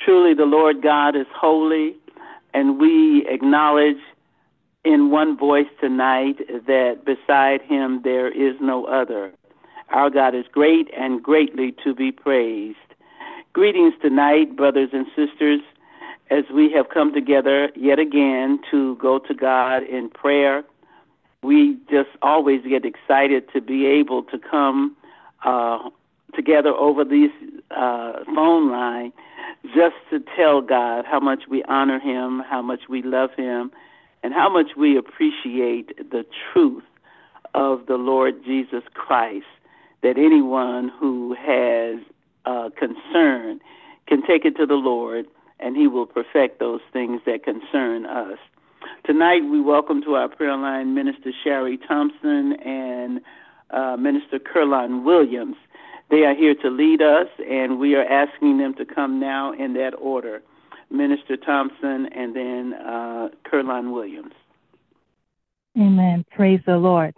Truly, the Lord God is holy, and we acknowledge in one voice tonight that beside him there is no other. Our God is great and greatly to be praised. Greetings tonight, brothers and sisters, as we have come together yet again to go to God in prayer. We just always get excited to be able to come uh, together over this uh, phone line just to tell God how much we honor Him, how much we love Him, and how much we appreciate the truth of the Lord Jesus Christ. That anyone who has uh, concern can take it to the Lord, and He will perfect those things that concern us. Tonight, we welcome to our prayer line Minister Sharre Thompson and uh, Minister Kerlon Williams. They are here to lead us, and we are asking them to come now in that order Minister Thompson and then uh, Kerlon Williams. Amen. Praise the Lord.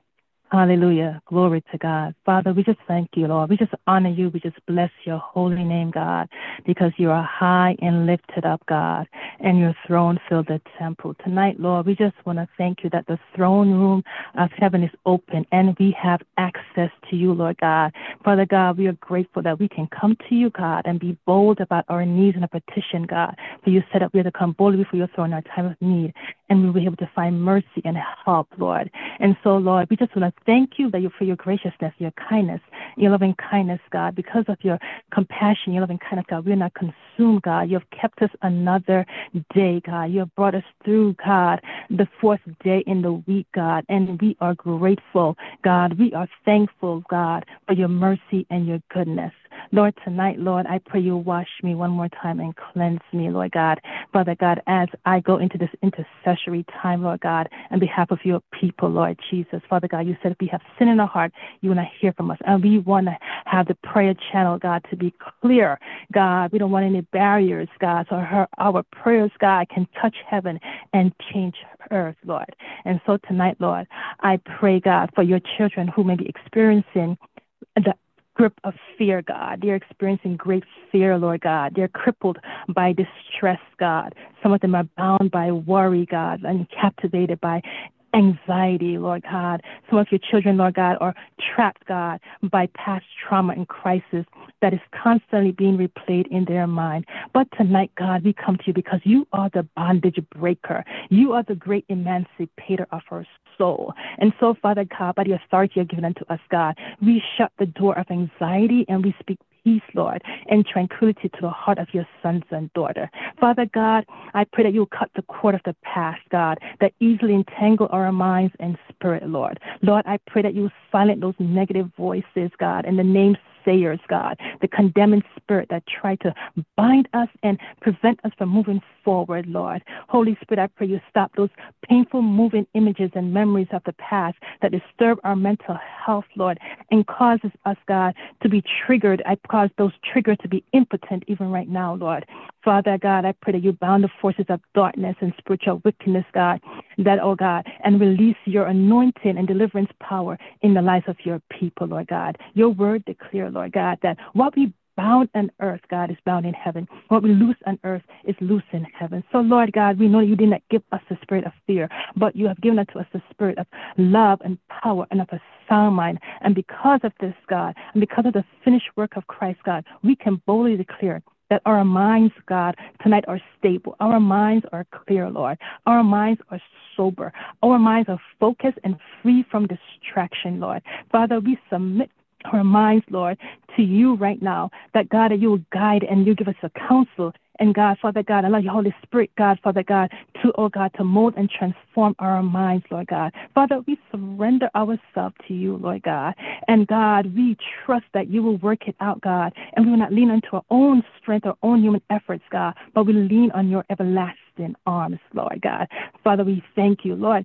Hallelujah. Glory to God. Father, we just thank you, Lord. We just honor you. We just bless your holy name, God, because you are high and lifted up, God, and your throne filled the temple. Tonight, Lord, we just want to thank you that the throne room of heaven is open and we have access to you, Lord God. Father God, we are grateful that we can come to you, God, and be bold about our needs and our petition, God. For you said that we are to come boldly before your throne in our time of need, and we'll be able to find mercy and help, Lord. And so, Lord, we just want to thank you that you for your graciousness, your kindness, your loving kindness, God. Because of your compassion, your loving kindness, God, we're not consumed, God. You have kept us another day, God. You have brought us through, God, the fourth day in the week, God. And we are grateful, God. We are thankful, God, for your mercy and your goodness. Lord, tonight, Lord, I pray you wash me one more time and cleanse me, Lord God. Father God, as I go into this intercessory time, Lord God, on behalf of your people, Lord Jesus. Father God, you said if we have sin in our heart, you want to hear from us. And we want to have the prayer channel, God, to be clear. God, we don't want any barriers, God, so her, our prayers, God, can touch heaven and change earth, Lord. And so tonight, Lord, I pray, God, for your children who may be experiencing the grip of fear, God. They're experiencing great fear, Lord God. They're crippled by distress, God. Some of them are bound by worry, God, and captivated by anxiety, Lord God. Some of your children, Lord God, are trapped, God, by past trauma and crisis that is constantly being replayed in their mind. But tonight, God, we come to you because you are the bondage breaker. You are the great emancipator of our soul. And so, Father God, by the authority you've given unto us, God, we shut the door of anxiety and we speak peace, Lord, and tranquility to the heart of your sons and daughter. Father God, I pray that you will cut the cord of the past, God, that easily entangle our minds and spirit, Lord. Lord, I pray that you will silence those negative voices, God, in the name naysayers, God, the condemning spirit that try to bind us and prevent us from moving forward, Lord. Holy Spirit, I pray you stop those painful moving images and memories of the past that disturb our mental health, Lord, and causes us, God, to be triggered. I cause those triggers to be impotent even right now, Lord. Father God, I pray that you bound the forces of darkness and spiritual wickedness, God, that, oh God, and release your anointing and deliverance power in the lives of your people, Lord God. Your word declare, Lord God, that what we bound on earth, God, is bound in heaven. What we loose on earth is loose in heaven. So, Lord God, we know you did not give us the spirit of fear, but you have given unto us the spirit of love and power and of a sound mind. And because of this, God, and because of the finished work of Christ, God, we can boldly declare that our minds, God, tonight are stable. Our minds are clear, Lord. Our minds are sober. Our minds are focused and free from distraction, Lord. Father, we submit our minds, Lord, to you right now, that God, that you will guide and you give us a counsel and God, Father God, allow your Holy Spirit, God, Father God, to, oh God, to mold and transform our minds, Lord God. Father, we surrender ourselves to you, Lord God. And God, we trust that you will work it out, God. And we will not lean into our own strength, our own human efforts, God, but we lean on your everlasting arms, Lord God. Father, we thank you, Lord.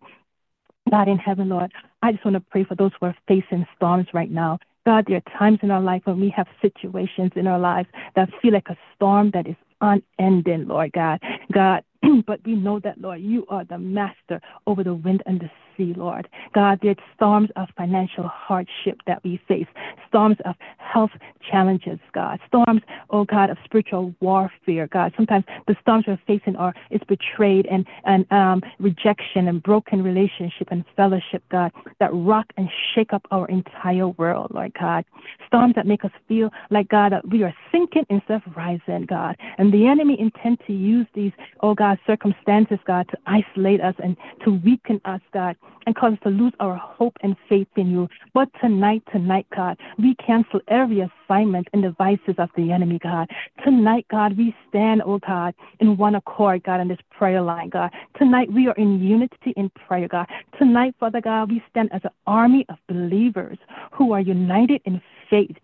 God in heaven, Lord, I just want to pray for those who are facing storms right now. God, there are times in our life when we have situations in our lives that feel like a storm that is unending, Lord God. God, but we know that, Lord, you are the master over the wind and the sea, Lord. God, there's storms of financial hardship that we face, storms of health challenges, God, storms, oh God, of spiritual warfare, God. Sometimes the storms we're facing are is betrayed and and um, rejection and broken relationship and fellowship, God, that rock and shake up our entire world, Lord God. Storms that make us feel like God that we are sinking instead of rising, God. And the enemy intend to use these, oh God, circumstances, God, to isolate us and to weaken us, God, and cause us to lose our hope and faith in you. But tonight, tonight, God, we cancel every assignment and devices of the enemy, God. Tonight, God, we stand, oh God, in one accord, God, in this prayer line, God. Tonight, we are in unity in prayer, God. Tonight, Father God, we stand as an army of believers who are united in faith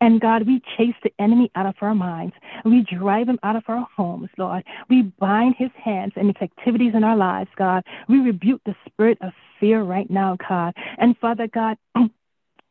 and God, we chase the enemy out of our minds. We drive him out of our homes, Lord. We bind his hands and his activities in our lives, God. We rebuke the spirit of fear right now, God. And Father God,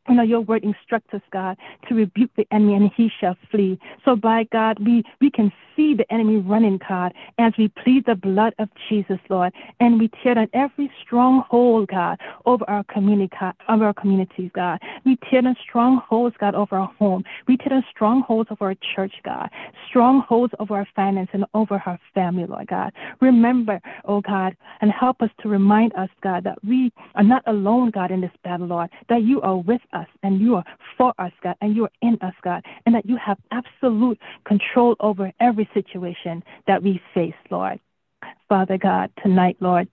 you know, your word instructs us, God, to rebuke the enemy and he shall flee. So by God, we, we can see the enemy running, God, as we plead the blood of Jesus, Lord, and we tear down every stronghold, God, over our community, over our communities, God. We tear down strongholds, God, over our home. We tear down strongholds over our church, God, strongholds over our finance and over our family, Lord God. Remember, oh God, and help us to remind us, God, that we are not alone, God, in this battle, Lord, that you are with us and you are for us, God, and you are in us, God, and that you have absolute control over every situation that we face, Lord. Father God, tonight, Lord,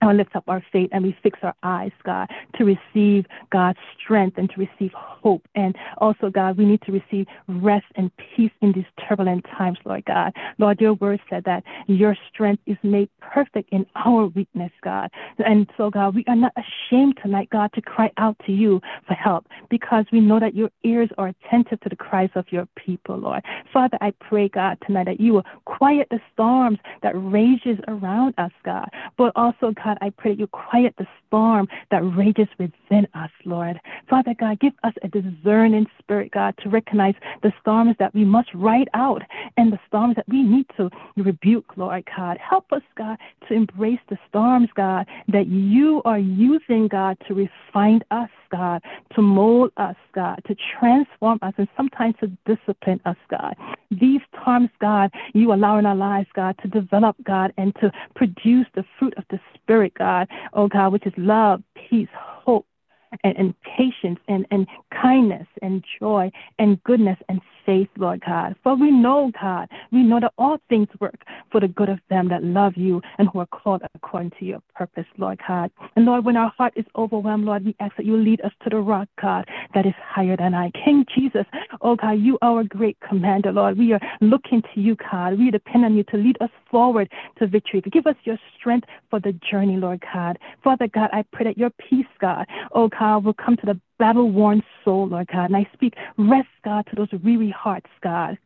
and we lift up our faith and we fix our eyes, God, to receive God's strength and to receive hope. And also, God, we need to receive rest and peace in these turbulent times, Lord God. Lord, your word said that your strength is made perfect in our weakness, God. And so, God, we are not ashamed tonight, God, to cry out to you for help because we know that your ears are attentive to the cries of your people, Lord. Father, I pray, God, tonight that you will quiet the storms that rages around us, God, but also, God, God, I pray that you quiet the storm that rages within us, Lord. Father God, give us a discerning spirit, God, to recognize the storms that we must ride out and the storms that we need to rebuke, Lord God. Help us, God, to embrace the storms, God, that you are using, God, to refine us, God, to mold us, God, to transform us, and sometimes to discipline us, God. These times, God, you allow in our lives, God, to develop, God, and to produce the fruit of the Spirit, God, oh God, which is love, peace, hope, and, and patience and, and kindness and joy and goodness and faith, Lord God. For we know, God, we know that all things work for the good of them that love you and who are called according to your purpose, Lord God. And Lord, when our heart is overwhelmed, Lord, we ask that you lead us to the rock, God, that is higher than I. King Jesus, oh God, you are a great commander, Lord. We are looking to you, God. We depend on you to lead us forward to victory, give us your strength for the journey, Lord God. Father God, I pray that your peace, God, oh God, will come to the battle worn soul, Lord God. And I speak rest, God, to those weary hearts, God.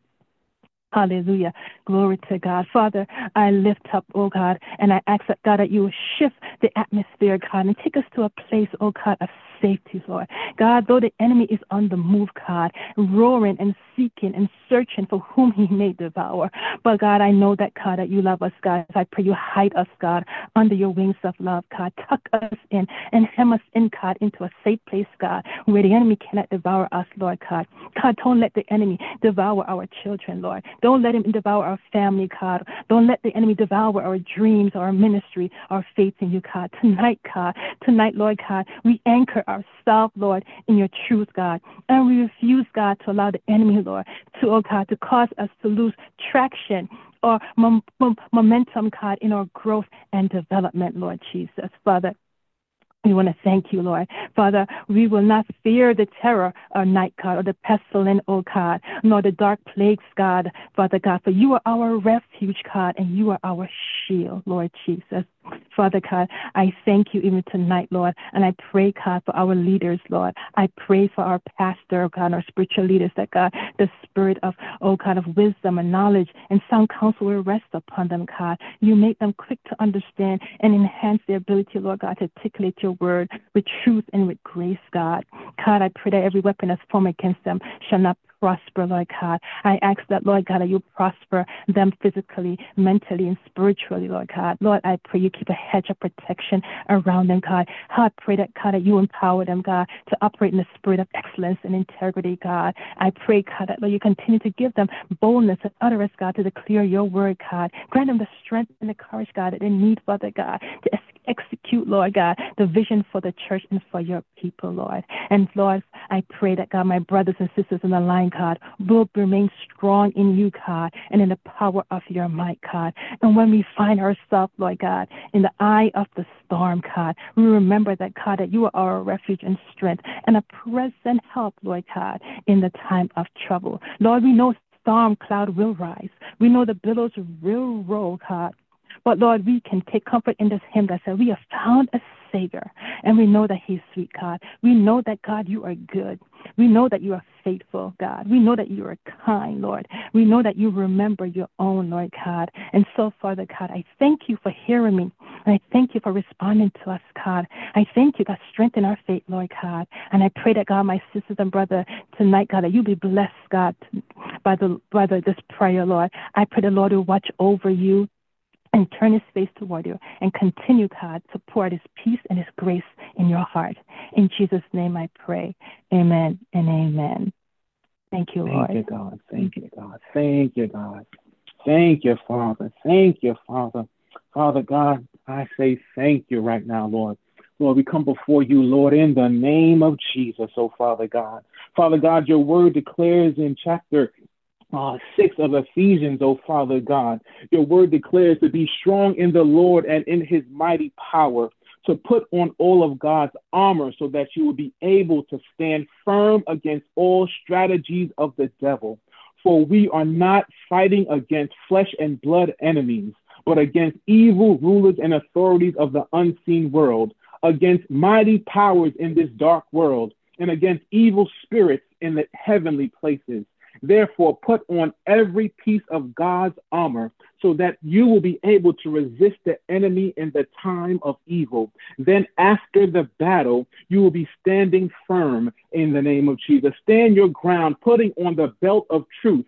Hallelujah. Glory to God. Father, I lift up, oh God, and I ask that God that you will shift the atmosphere, God, and take us to a place, oh God, of safety, Lord. God, though the enemy is on the move, God, roaring and seeking and searching for whom he may devour. But God, I know that, God, that you love us, God. I pray you hide us, God, under your wings of love, God. Tuck us in and hem us in, God, into a safe place, God, where the enemy cannot devour us, Lord God. God, don't let the enemy devour our children, Lord. Don't let him devour our family, God. Don't let the enemy devour our dreams, our ministry, our faith in you, God. Tonight, God, tonight, Lord God, we anchor ourselves, Lord, in your truth, God. And we refuse, God, to allow the enemy, Lord, to, oh God, to cause us to lose traction or mom- mom- momentum, God, in our growth and development, Lord Jesus. Father, we want to thank you, Lord. Father, we will not fear the terror of night, God, or the pestilence, oh God, nor the dark plagues, God, Father God, for you are our refuge, God, and you are our shield, Lord Jesus. Father God, I thank you even tonight, Lord, and I pray, God, for our leaders, Lord. I pray for our pastor, oh God, our spiritual leaders, that God, the spirit of, oh God, of wisdom and knowledge and sound counsel will rest upon them, God. You make them quick to understand and enhance their ability, Lord God, to articulate your word with truth and with grace, God. God, I pray that every weapon that's formed against them shall not prosper, Lord God. I ask that, Lord God, that you prosper them physically, mentally, and spiritually, Lord God. Lord, I pray you keep a hedge of protection around them, God. I pray that, God, that you empower them, God, to operate in the spirit of excellence and integrity, God. I pray, God, that, Lord, you continue to give them boldness and utterance, God, to declare your word, God. Grant them the strength and the courage, God, that they need, Father God, to execute, Lord God, the vision for the church and for your people, Lord. And Lord, I pray that, God, my brothers and sisters in the line, God, will remain strong in you, God, and in the power of your might, God. And when we find ourselves, Lord God, in the eye of the storm, God, we remember that, God, that you are our refuge and strength and a present help, Lord God, in the time of trouble. Lord, we know storm cloud will rise. We know the billows will roll, God. But Lord, we can take comfort in this hymn that says, We have found a Savior, and we know that He's sweet, God. We know that, God, you are good. We know that you are faithful, God. We know that you are kind, Lord. We know that you remember your own, Lord God. And so, Father God, I thank you for hearing me. And I thank you for responding to us, God. I thank you, God, strengthen our faith, Lord God. And I pray that, God, my sisters and brother, tonight, God, that you be blessed, God, by the by the, this prayer, Lord. I pray the Lord will watch over you and turn his face toward you and continue, God, to pour out his peace and his grace in your heart. In Jesus' name I pray. Amen and amen. Thank you, Lord. Thank you, God. Thank you, God. Thank you, God. Thank you, Father. Thank you, Father. Father God, I say thank you right now, Lord. Lord, we come before you, Lord, in the name of Jesus, oh Father God. Father God, your word declares in chapter uh, 6 of Ephesians, O Father God. Your word declares to be strong in the Lord and in his mighty power, to put on all of God's armor so that you will be able to stand firm against all strategies of the devil. For we are not fighting against flesh and blood enemies, but against evil rulers and authorities of the unseen world, against mighty powers in this dark world, and against evil spirits in the heavenly places. Therefore, put on every piece of God's armor so that you will be able to resist the enemy in the time of evil. Then, after the battle, you will be standing firm in the name of Jesus. Stand your ground, putting on the belt of truth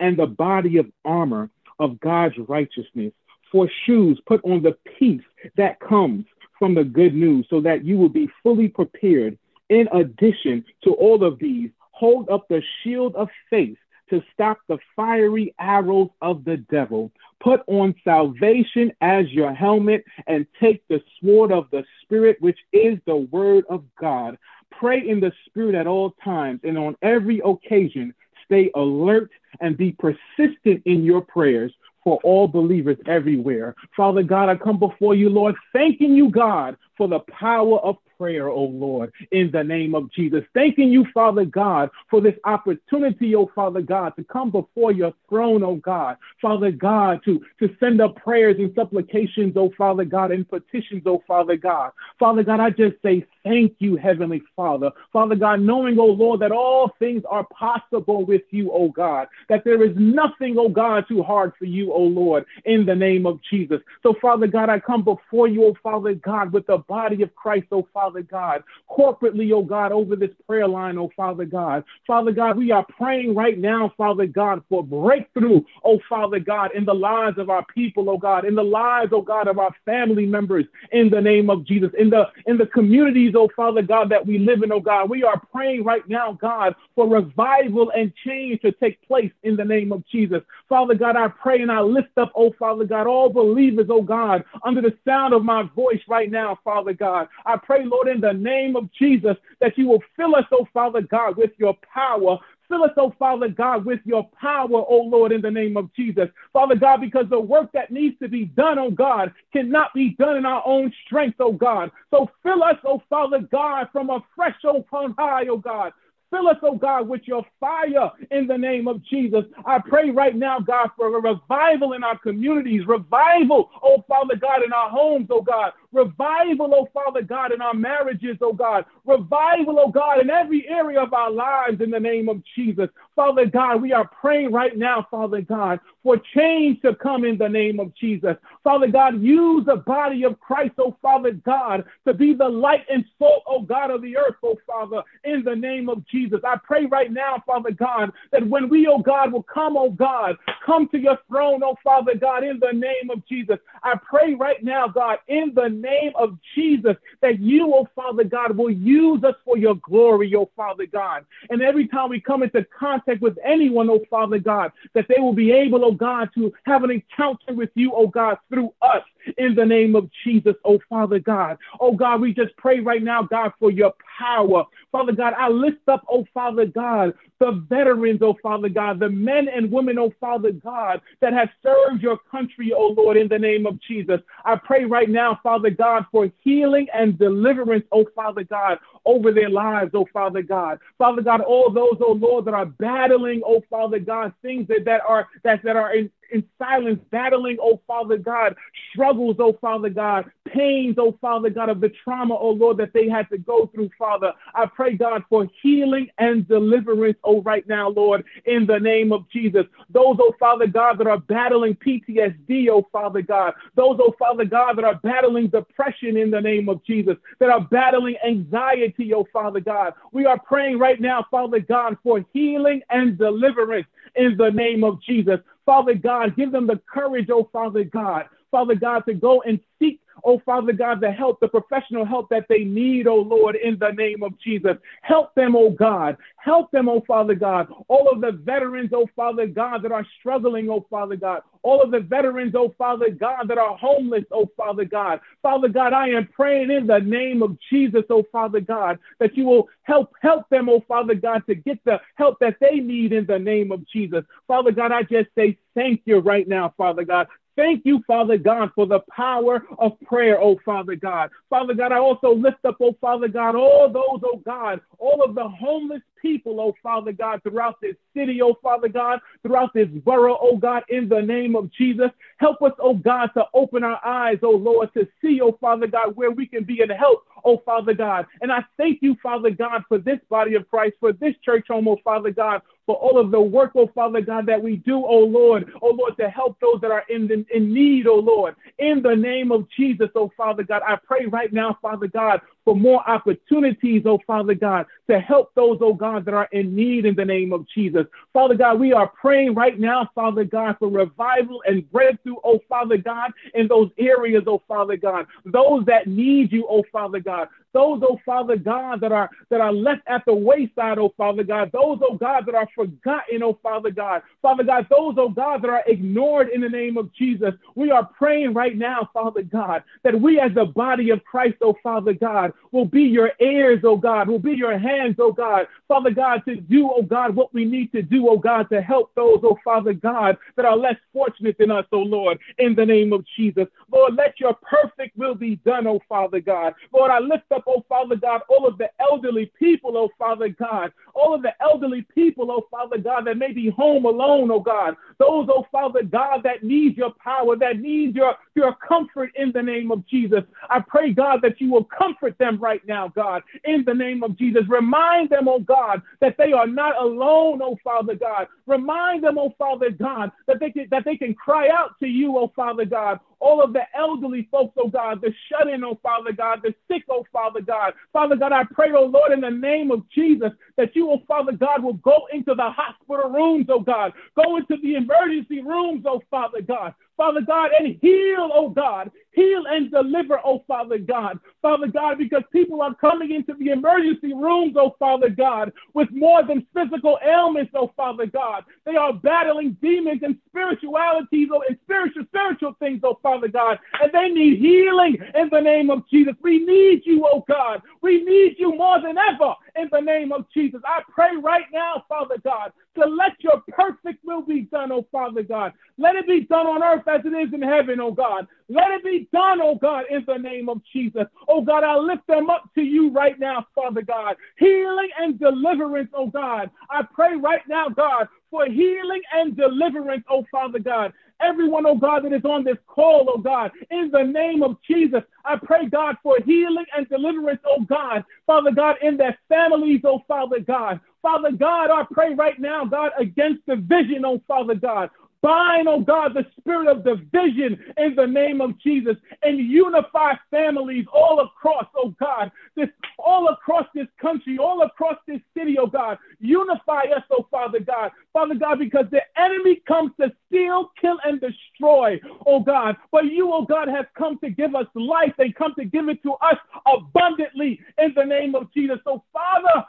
and the body of armor of God's righteousness. For shoes, put on the peace that comes from the good news so that you will be fully prepared. In addition to all of these, hold up the shield of faith to stop the fiery arrows of the devil. Put on salvation as your helmet and take the sword of the Spirit, which is the word of God. Pray in the Spirit at all times and on every occasion. Stay alert and be persistent in your prayers for all believers everywhere. Father God, I come before you, Lord, thanking you, God, for the power of prayer, oh Lord, in the name of Jesus. Thanking you, Father God, for this opportunity, oh Father God, to come before your throne, oh God. Father God, to, to send up prayers and supplications, oh Father God, and petitions, oh Father God. Father God, I just say thank you, Heavenly Father. Father God, knowing, oh Lord, that all things are possible with you, oh God, that there is nothing, oh God, too hard for you, oh Lord, in the name of Jesus. So, Father God, I come before you, oh Father God, with the body of Christ, oh Father God, corporately, oh God, over this prayer line, oh Father God. Father God, we are praying right now, Father God, for breakthrough, oh Father God, in the lives of our people, oh God, in the lives, oh God, of our family members, in the name of Jesus, in the in the communities, oh Father God, that we live in, oh God. We are praying right now, God, for revival and change to take place in the name of Jesus. Father God, I pray and I lift up, oh Father God, all believers, oh God, under the sound of my voice right now, Father God. I pray, Lord, in the name of Jesus, that you will fill us, oh Father God, with your power. Fill us, oh Father God, with your power, oh Lord, in the name of Jesus. Father God, because the work that needs to be done, oh God, cannot be done in our own strength, oh God. So fill us, oh Father God, from a fresh, oh high, oh God. Fill us, oh God, with your fire in the name of Jesus. I pray right now, God, for a revival in our communities, revival, oh Father God, in our homes, oh God, revival, oh Father God, in our marriages, oh God, revival, oh God, in every area of our lives in the name of Jesus. Father God, we are praying right now, Father God, for change to come in the name of Jesus. Father God, use the body of Christ, oh Father God, to be the light and salt, oh God, of the earth, oh Father, in the name of Jesus. I pray right now, Father God, that when we, oh God, will come, oh God, come to your throne, oh Father God, in the name of Jesus. I pray right now, God, in the name of Jesus, that you, oh Father God, will use us for your glory, oh Father God. And every time we come into contact with anyone, oh Father God, that they will be able, oh God, to have an encounter with you, oh God, through us in the name of Jesus, oh Father God. Oh God, we just pray right now, God, for your power. Father God, I lift up, oh Father God, the veterans, oh Father God, the men and women, oh Father God, that have served your country, oh Lord, in the name of Jesus. I pray right now, Father God, for healing and deliverance, oh Father God, over their lives, oh Father God. Father God, all those, oh Lord, that are battling, oh Father God, things that, that are that, that are in, in silence, battling, oh Father God, struggles, oh Father God, pains, oh Father God, of the trauma, oh Lord, that they had to go through, Father. I pray, God, for healing and deliverance, oh, right now, Lord, in the name of Jesus. Those, oh Father God, that are battling PTSD, oh Father God. Those, oh Father God, that are battling depression in the name of Jesus, that are battling anxiety, oh Father God. We are praying right now, Father God, for healing and deliverance in the name of Jesus. Father God, give them the courage, oh Father God, Father God, to go and seek oh Father God, the help, the professional help that they need, oh Lord, in the name of Jesus. Help them, oh God. Help them, oh Father God. All of the veterans, oh Father God, that are struggling, oh Father God. All of the veterans, oh Father God, that are homeless, oh Father God. Father God, I am praying in the name of Jesus, oh Father God, that you will help help them, oh Father God, to get the help that they need in the name of Jesus. Father God, I just say thank you right now, Father God. Thank you, Father God, for the power of prayer, oh Father God. Father God, I also lift up, oh Father God, all those, oh God, all of the homeless people, oh Father God, throughout this city, oh Father God, throughout this borough, oh God, in the name of Jesus. Help us, oh God, to open our eyes, oh Lord, to see, oh Father God, where we can be in help, oh Father God. And I thank you, Father God, for this body of Christ, for this church home, oh Father God, for all of the work, oh Father God, that we do, oh Lord, oh Lord, to help those that are in, in, need, oh Lord. In the name of Jesus, oh Father God, I pray right now, Father God, for more opportunities, oh Father God, to help those, oh God, that are in need in the name of Jesus. Father God, we are praying right now, Father God, for revival and breakthrough, oh Father God, in those areas, oh Father God. Those that need you, oh Father God. Those, oh Father God, that are that are left at the wayside, oh Father God. Those, oh God, that are forgotten, oh Father God. Father God, those, oh God, that are ignored in the name of Jesus. We are praying right now, Father God, that we as the body of Christ, oh Father God, will be your heirs, oh God, will be your hands, oh God, Father God, to do, oh God, what we need to do, oh God, to help those, oh Father God, that are less fortunate than us, oh Lord, in the name of Jesus. Lord, let your perfect will be done, oh Father God. Lord, I lift up, oh Father God, all of the elderly people, oh Father God, all of the elderly people, oh Father God, that may be home alone, oh God. Those, oh Father God, that need your power, that need your, your comfort in the name of Jesus. I pray, God, that you will comfort them right now, God, in the name of Jesus. Remind them, oh God, that they are not alone, oh Father God. Remind them, oh Father God, that they can, that they can cry out to you, oh Father God, all of the elderly folks, oh God, the shut in, oh Father God, the sick, oh Father God. Father God, I pray, oh Lord, in the name of Jesus, that you, oh Father God, will go into the hospital rooms, oh God, go into the emergency rooms, oh Father God. Father God, and heal, oh God. Heal and deliver, oh Father God. Father God, because people are coming into the emergency rooms, oh Father God, with more than physical ailments, oh Father God. They are battling demons and spiritualities oh, and spiritual, spiritual things, oh Father God. And they need healing in the name of Jesus. We need you, oh God. We need you more than ever in the name of Jesus. I pray right now, Father God, to let your perfect will be done, oh Father God. Let it be done on earth as it is in heaven, oh God. Let it be done, oh God, in the name of Jesus. Oh God, I lift them up to you right now, Father God. Healing and deliverance, oh God. I pray right now, God, for healing and deliverance, oh Father God. Everyone, oh God, that is on this call, oh God, in the name of Jesus, I pray, God, for healing and deliverance, oh God, Father God, in their families, oh Father God. Father God, I pray right now, God, against division, oh Father God. Bind, oh God, the spirit of division in the name of Jesus and unify families all across, oh God, this all across this country, all across this city, oh God. Unify us, oh Father God. Father God, because the enemy comes to steal, kill, and destroy, oh God. But you, oh God, have come to give us life and come to give it to us abundantly in the name of Jesus. So, Father,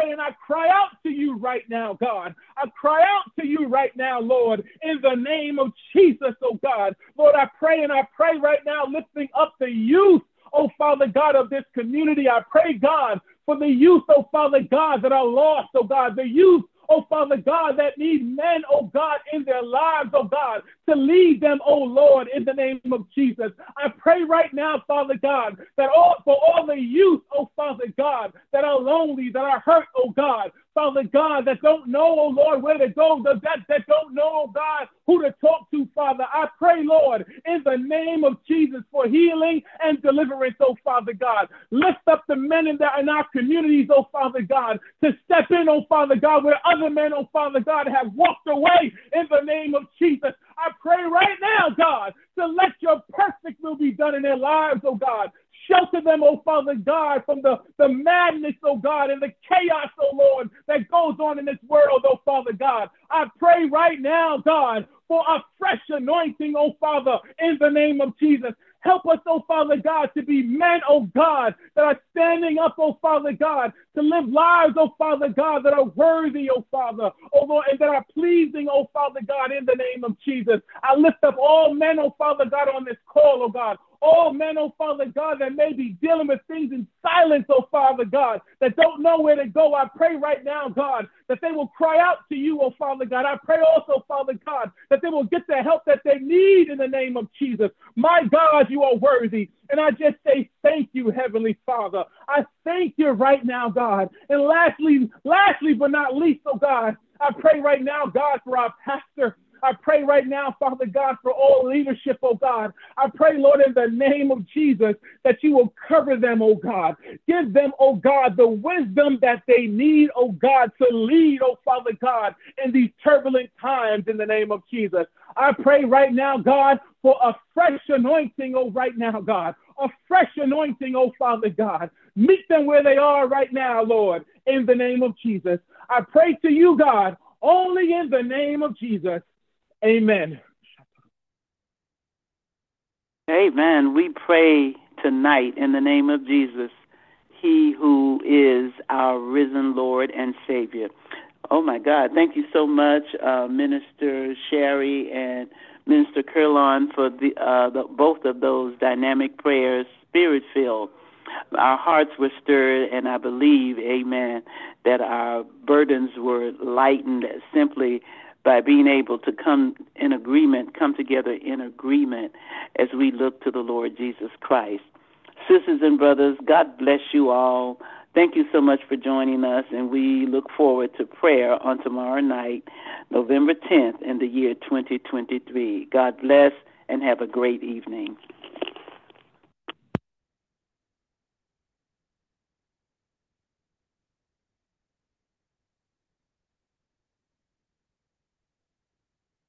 pray and I cry out to you right now, God. I cry out to you right now, Lord, in the name of Jesus, oh God. Lord, I pray and I pray right now, lifting up the youth oh Father God, of this community. I pray, God, for the youth, oh Father God, that are lost, oh God, the youth oh Father God, that need men, oh God, in their lives, oh God, to lead them, oh Lord, in the name of Jesus. I pray right now, Father God, that all for all the youth, oh Father God, that are lonely, that are hurt, oh God, Father God, that don't know, oh Lord, where to go, that, that don't know, oh God, who to talk to, Father. I pray, Lord, in the name of Jesus for healing and deliverance, oh Father God. Lift up the men in, the, in our communities, oh Father God, to step in, oh Father God, where other men, oh Father God, have walked away in the name of Jesus. I pray right now, God, to let your perfect will be done in their lives, oh God. Shelter them, oh Father God, from the, the madness, oh God, and the chaos, oh Lord, that goes on in this world, oh Father God. I pray right now, God, for a fresh anointing, oh Father, in the name of Jesus. Help us, oh Father God, to be men, oh God, that are standing up, oh Father God, to live lives, oh Father God, that are worthy, oh Father, oh Lord, and that are pleasing, oh Father God, in the name of Jesus. I lift up all men, oh Father God, on this call, oh God, all men, oh Father God, that may be dealing with things in silence, oh Father God, that don't know where to go. I pray right now, God, that they will cry out to you, oh Father God. I pray also, Father God, that they will get the help that they need in the name of Jesus. My God, you are worthy. And I just say thank you, Heavenly Father. I thank you right now, God. And lastly, lastly but not least, oh God, I pray right now, God, for our pastor. I pray right now, Father God, for all leadership, oh God. I pray, Lord, in the name of Jesus, that you will cover them, oh God. Give them, oh God, the wisdom that they need, oh God, to lead, oh Father God, in these turbulent times in the name of Jesus. I pray right now, God, for a fresh anointing, oh right now, God. A fresh anointing, oh Father God. Meet them where they are right now, Lord, in the name of Jesus. I pray to you, God, only in the name of Jesus. Amen. Amen. We pray tonight in the name of Jesus, He who is our risen Lord and Savior. Oh my God. Thank you so much, uh, Minister Sharre and Minister Kerlon, for the, uh, the, both of those dynamic prayers, spirit filled. Our hearts were stirred, and I believe, amen, that our burdens were lightened simply by being able to come in agreement, come together in agreement as we look to the Lord Jesus Christ. Sisters and brothers, God bless you all. Thank you so much for joining us, and we look forward to prayer on tomorrow night, November 10th, in the year 2023. God bless and have a great evening.